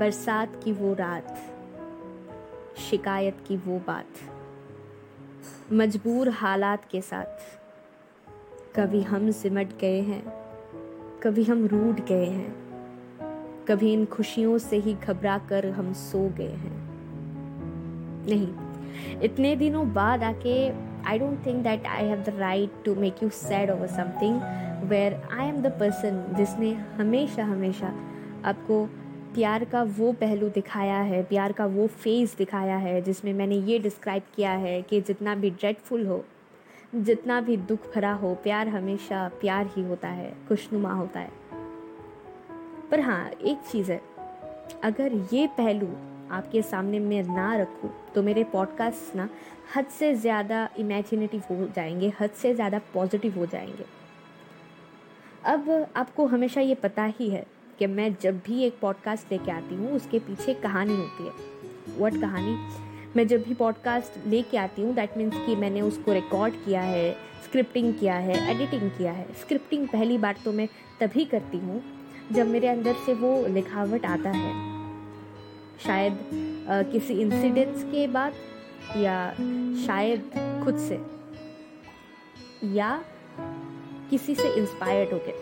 बरसात की वो रात, शिकायत की वो बात, मजबूर हालात के साथ। कभी हम सिमट गए हैं, कभी हम रूठ गए हैं, कभी इन खुशियों से ही घबरा कर हम सो गए हैं। नहीं, इतने दिनों बाद आके I don't think that I have the right to make you sad over something where I am the person जिसने हमेशा हमेशा आपको प्यार का वो पहलू दिखाया है, प्यार का वो फ़ेज़ दिखाया है, जिसमें मैंने ये डिस्क्राइब किया है कि जितना भी ड्रेडफुल हो, जितना भी दुख भरा हो, प्यार हमेशा प्यार ही होता है, खुशनुमा होता है। पर हाँ एक चीज़ है, अगर ये पहलू आपके सामने मैं ना रखूँ तो मेरे पॉडकास्ट ना हद से ज़्यादा इमेजिनेटिव हो जाएँगे, हद से ज़्यादा पॉजिटिव हो जाएँगे। अब आपको हमेशा ये पता ही है कि मैं जब भी एक पॉडकास्ट लेके आती हूँ उसके पीछे कहानी होती है। वट कहानी? मैं जब भी पॉडकास्ट लेके आती हूँ दैट मीन्स कि मैंने उसको रिकॉर्ड किया है स्क्रिप्टिंग किया है एडिटिंग किया है। स्क्रिप्टिंग पहली बार तो मैं तभी करती हूँ जब मेरे अंदर से वो लिखावट आता है। शायद आ, किसी इंसिडेंट्स के बाद या शायद खुद से। या किसी से इंस्पायर्ड होके।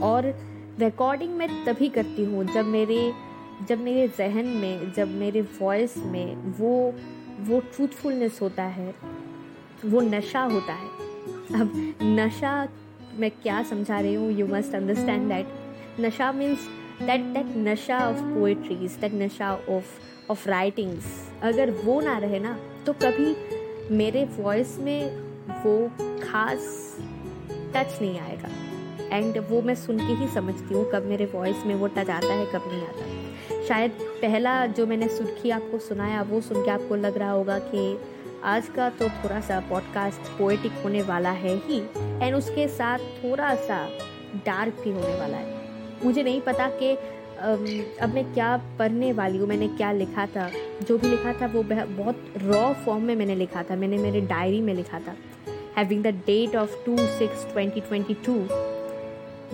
और रिकॉर्डिंग मैं तभी करती हूँ जब मेरे जब मेरे जहन में, जब मेरे वॉइस में वो वो ट्रूथफुलनेस होता है, वो नशा होता है। अब नशा मैं क्या समझा रही हूँ? यू मस्ट अंडरस्टैंड दैट नशा मीन्स दैट दैट नशा ऑफ़ पोएट्रीज दैट नशा ऑफ़ ऑफ़ राइटिंग्स अगर वो ना रहे ना तो कभी मेरे वॉइस में वो खास टच नहीं आएगा। एंड वो मैं सुन के ही समझती हूँ, कब मेरे वॉइस में वो टच आता है, कब नहीं आता शायद पहला जो मैंने सुर्खी आपको सुनाया, वो सुन के आपको लग रहा होगा कि आज का तो थोड़ा सा पॉडकास्ट पोएटिक होने वाला है ही एंड उसके साथ थोड़ा सा डार्क भी होने वाला है। मुझे नहीं पता कि अब मैं क्या पढ़ने वाली हूँ, मैंने क्या लिखा था। जो भी लिखा था वो बहुत रॉ फॉर्म में मैंने लिखा था, मैंने मेरे डायरी में लिखा था। Having the date of two six twenty twenty two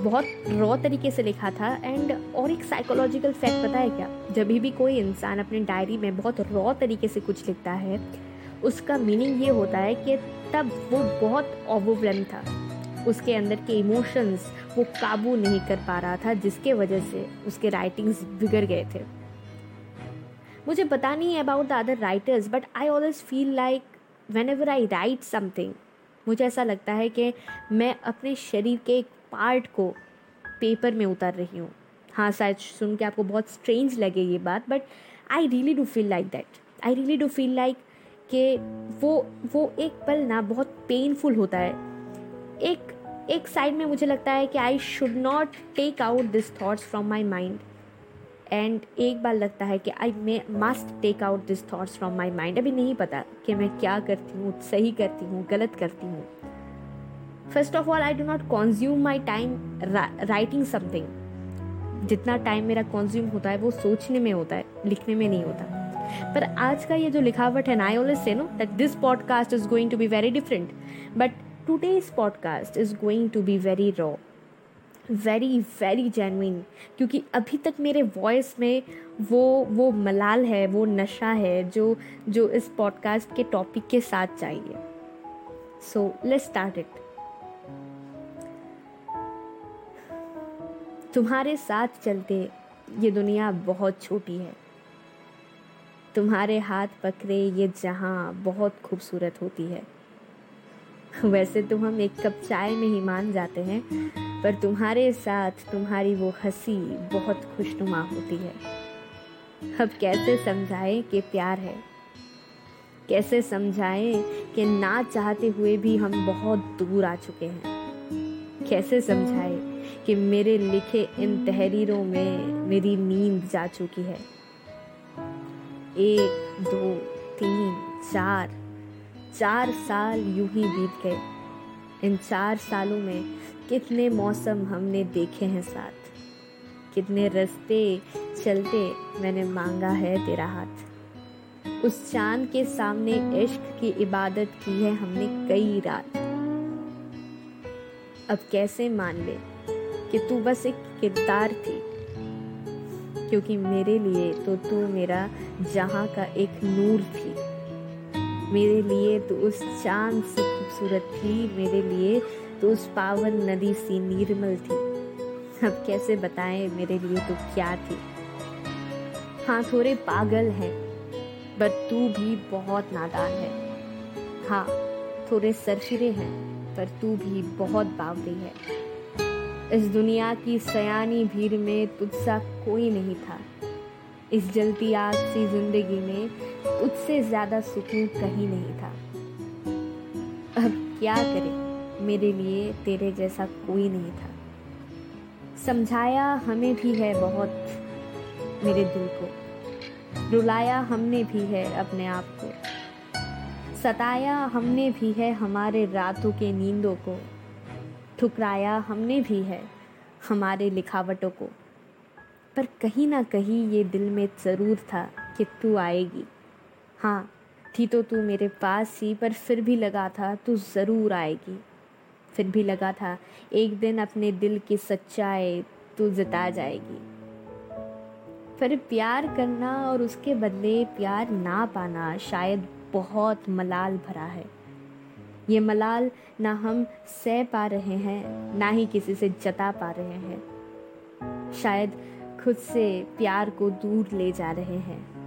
बहुत रॉ तरीके से लिखा था एंड और एक साइकोलॉजिकल फैक्ट पता है क्या? जब भी कोई इंसान अपने डायरी में बहुत रॉ तरीके से कुछ लिखता है, उसका मीनिंग ये होता है कि तब वो बहुत ओवरवेलम था। उसके अंदर के इमोशंस वो काबू नहीं कर पा रहा था, जिसके वजह से उसके राइटिंग्स बिगड़ गए थे। मुझे पता नहीं है about the other writers but I always feel like whenever I write something मुझे ऐसा लगता है कि मैं अपने शरीर के एक पार्ट को पेपर में उतार रही हूँ। हाँ शायद सुन के आपको बहुत स्ट्रेंज लगे ये बात but I really do feel like that I really do feel like कि वो वो एक पल ना बहुत पेनफुल होता है। एक एक साइड में मुझे लगता है कि I should not take out this thoughts from my mind and एक बार लगता है कि I may must take out this thoughts from my mind अभी नहीं पता कि मैं क्या करती हूँ, सही करती हूँ, गलत करती हूँ। First of all I do not consume my time writing something जितना टाइम मेरा कॉन्ज्यूम होता है, वो सोचने में होता है, लिखने में नहीं होता। पर आज का ये जो लिखावट है I always say no that this podcast is going to be very different but today's podcast is going to be very raw very very genuine क्योंकि अभी तक मेरे वॉइस में वो वो मलाल है, वो नशा है, जो जो इस पॉडकास्ट के टॉपिक के साथ चाहिए। सो लेट्स स्टार्ट इट तुम्हारे साथ चलते ये दुनिया बहुत छोटी है। तुम्हारे हाथ पकड़े ये जहाँ बहुत खूबसूरत होती है। वैसे तो हम एक कप चाय में ही मान जाते हैं, पर तुम्हारे साथ तुम्हारी वो हँसी बहुत खुशनुमा होती है। अब कैसे समझाएँ कि प्यार है? कैसे समझाएँ कि ना चाहते हुए भी हम बहुत दूर आ चुके हैं? कैसे समझाएँ कि मेरे लिखे इन तहरीरों में मेरी नींद जा चुकी है। एक, दो, तीन, चार। चार साल यूँ ही बीत गए। इन चार सालों में कितने मौसम हमने देखे हैं साथ। कितने रास्ते चलते मैंने मांगा है तेरा हाथ। उस चाँद के सामने इश्क की इबादत की है हमने कई रात। अब कैसे मान ले? कि तू बस एक किरदार थी। क्योंकि मेरे लिए तो तू मेरा जहाँ का एक नूर थी। मेरे लिए तो उस चाँद से खूबसूरत थी, मेरे लिए तो उस पावन नदी सी निर्मल थी। अब कैसे बताएँ मेरे लिए तो क्या थी? हाँ थोड़े पागल हैं बट तू भी बहुत नादान है। हाँ थोड़े सरफिरे हैं, पर तू भी बहुत बावरी है। इस दुनिया की सयानी भीड़ में तुझसा कोई नहीं था। इस जलती आग सी ज़िंदगी में तुझसे ज़्यादा सुकून कहीं नहीं था। अब क्या करे? मेरे लिए तेरे जैसा कोई नहीं था। समझाया हमें भी है बहुत मेरे दिल को। रुलाया हमने भी है अपने आप को। सताया हमने भी है हमारे रातों के नींदों को। ठुकराया हमने भी है हमारे लिखावटों को। पर कहीं ना कहीं ये दिल में ज़रूर था कि तू आएगी। हाँ थी तो तू मेरे पास ही, पर फिर भी लगा था तू ज़रूर आएगी। फिर भी लगा था, एक दिन अपने दिल की सच्चाई तू जता जाएगी। पर प्यार करना और उसके बदले प्यार ना पाना शायद बहुत मलाल भरा है। ये मलाल ना हम सह पा रहे हैं, ना ही किसी से जता पा रहे हैं। शायद खुद से प्यार को दूर ले जा रहे हैं।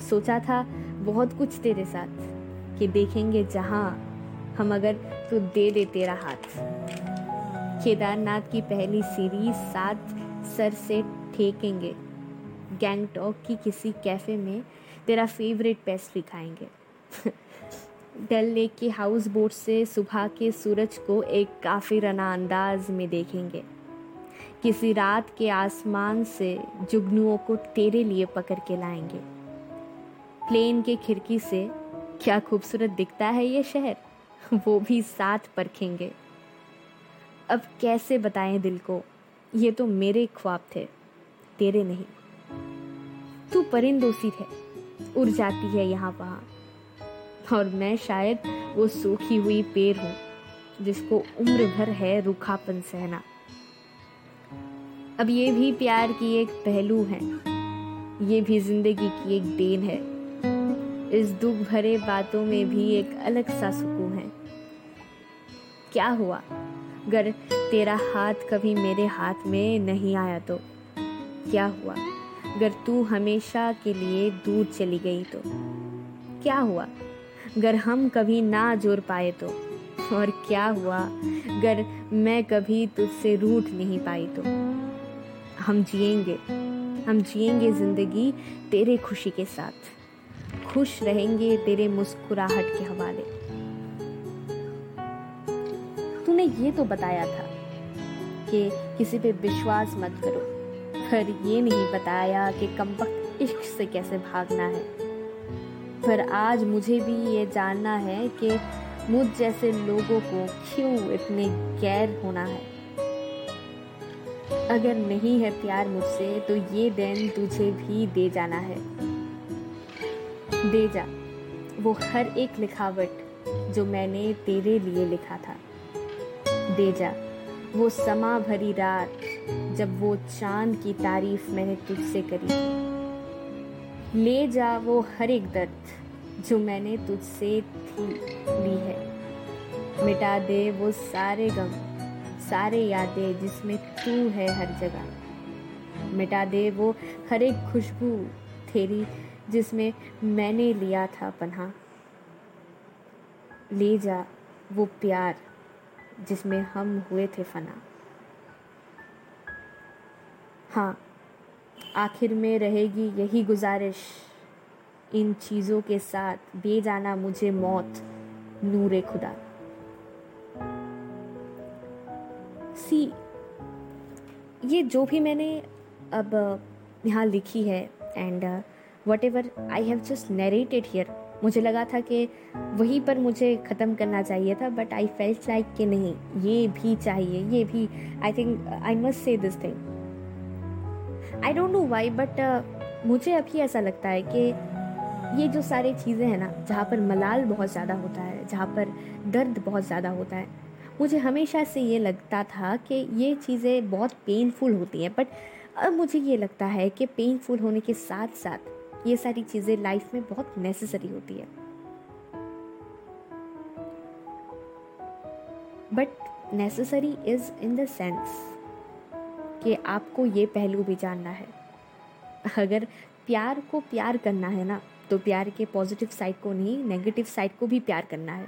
सोचा था बहुत कुछ तेरे साथ, कि देखेंगे जहाँ हम अगर तो दे दे तेरा हाथ। केदारनाथ की पहली सीरीज़ साथ सर से ठेकेंगे। गैंगटॉक की किसी कैफ़े में तेरा फेवरेट पेस्ट्री खाएँगे। डल लेक के हाउस बोट से सुबह के सूरज को एक काफ़ी रना अंदाज में देखेंगे। किसी रात के आसमान से जुगनुओं को तेरे लिए पकड़ के लाएँगे। प्लेन के खिड़की से क्या खूबसूरत दिखता है ये शहर? वो भी साथ परखेंगे। अब कैसे बताएँ दिल को? ये तो मेरे ख्वाब थे, तेरे नहीं। तू परिंदों सी है, उड़ जाती है यहाँ वहाँ। और मैं शायद वो सूखी हुई पेड़ हूँ, जिसको उम्र भर है रूखापन सहना। अब ये भी प्यार की एक पहलू है। ये भी ज़िंदगी की एक देन है। इस दुख भरे बातों में भी एक अलग सा सुकून है। क्या हुआ? अगर तेरा हाथ कभी मेरे हाथ में नहीं आया तो? क्या हुआ? अगर तू हमेशा के लिए दूर चली गई तो? क्या हुआ? अगर हम कभी ना जोड़ पाए तो। और क्या हुआ? अगर मैं कभी तुझसे रूठ नहीं पाई तो। हम जिएँगे। हम जिएँगे ज़िंदगी तेरे खुशी के साथ। खुश रहेंगे तेरे मुस्कुराहट के हवाले। तूने ये तो बताया था कि किसी पे विश्वास मत करो। पर ये नहीं बताया कि कम वक्त इश्क से कैसे भागना है। पर आज मुझे भी ये जानना है कि मुझ जैसे लोगों को क्यों इतने गैर होना है। अगर नहीं है प्यार मुझसे तो ये दिन तुझे भी दे जाना है। दे जा। वो हर एक लिखावट जो मैंने तेरे लिए लिखा था। दे जा। वो समा भरी रात जब वो चाँद की तारीफ़ मैंने तुझसे करी ले जा वो हर एक दर्द जो मैंने तुझसे थी, ली है। मिटा दे वो सारे गम, सारे यादें जिसमें तू है हर जगह। मिटा दे वो हर एक खुशबू तेरी जिसमें मैंने लिया था पन्हा। ले जा वो प्यार जिसमें हम हुए थे फना। हाँ आखिर में रहेगी यही गुजारिश। इन चीज़ों के साथ दे जाना मुझे मौत, नूरे खुदा। सी, ये जो भी मैंने अब, यहाँ लिखी है and whatever I have just narrated here मुझे लगा था कि वहीं पर मुझे ख़त्म करना चाहिए था बट आई फेल्ट लाइक कि नहीं, ये भी चाहिए, ये भी I think I must say this thing I don't know why but मुझे अभी ऐसा लगता है कि ये जो सारी चीज़ें हैं ना, जहाँ पर मलाल बहुत ज़्यादा होता है, जहाँ पर दर्द बहुत ज़्यादा होता है, मुझे हमेशा से ये लगता था कि ये चीज़ें बहुत पेनफुल होती हैं बट अब मुझे ये लगता है कि पेनफुल होने के साथ साथ ये सारी चीज़ें लाइफ में बहुत नेसेसरी होती है। But necessary is in the sense कि आपको ये पहलू भी जानना है। अगर प्यार को प्यार करना है ना तो प्यार के पॉजिटिव साइड को नहीं नेगेटिव साइड को भी प्यार करना है।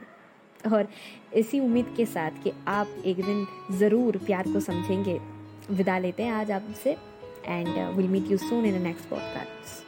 और इसी उम्मीद के साथ कि आप एक दिन ज़रूर प्यार को समझेंगे। विदा लेते हैं आज आपसे and will meet you soon in the next podcast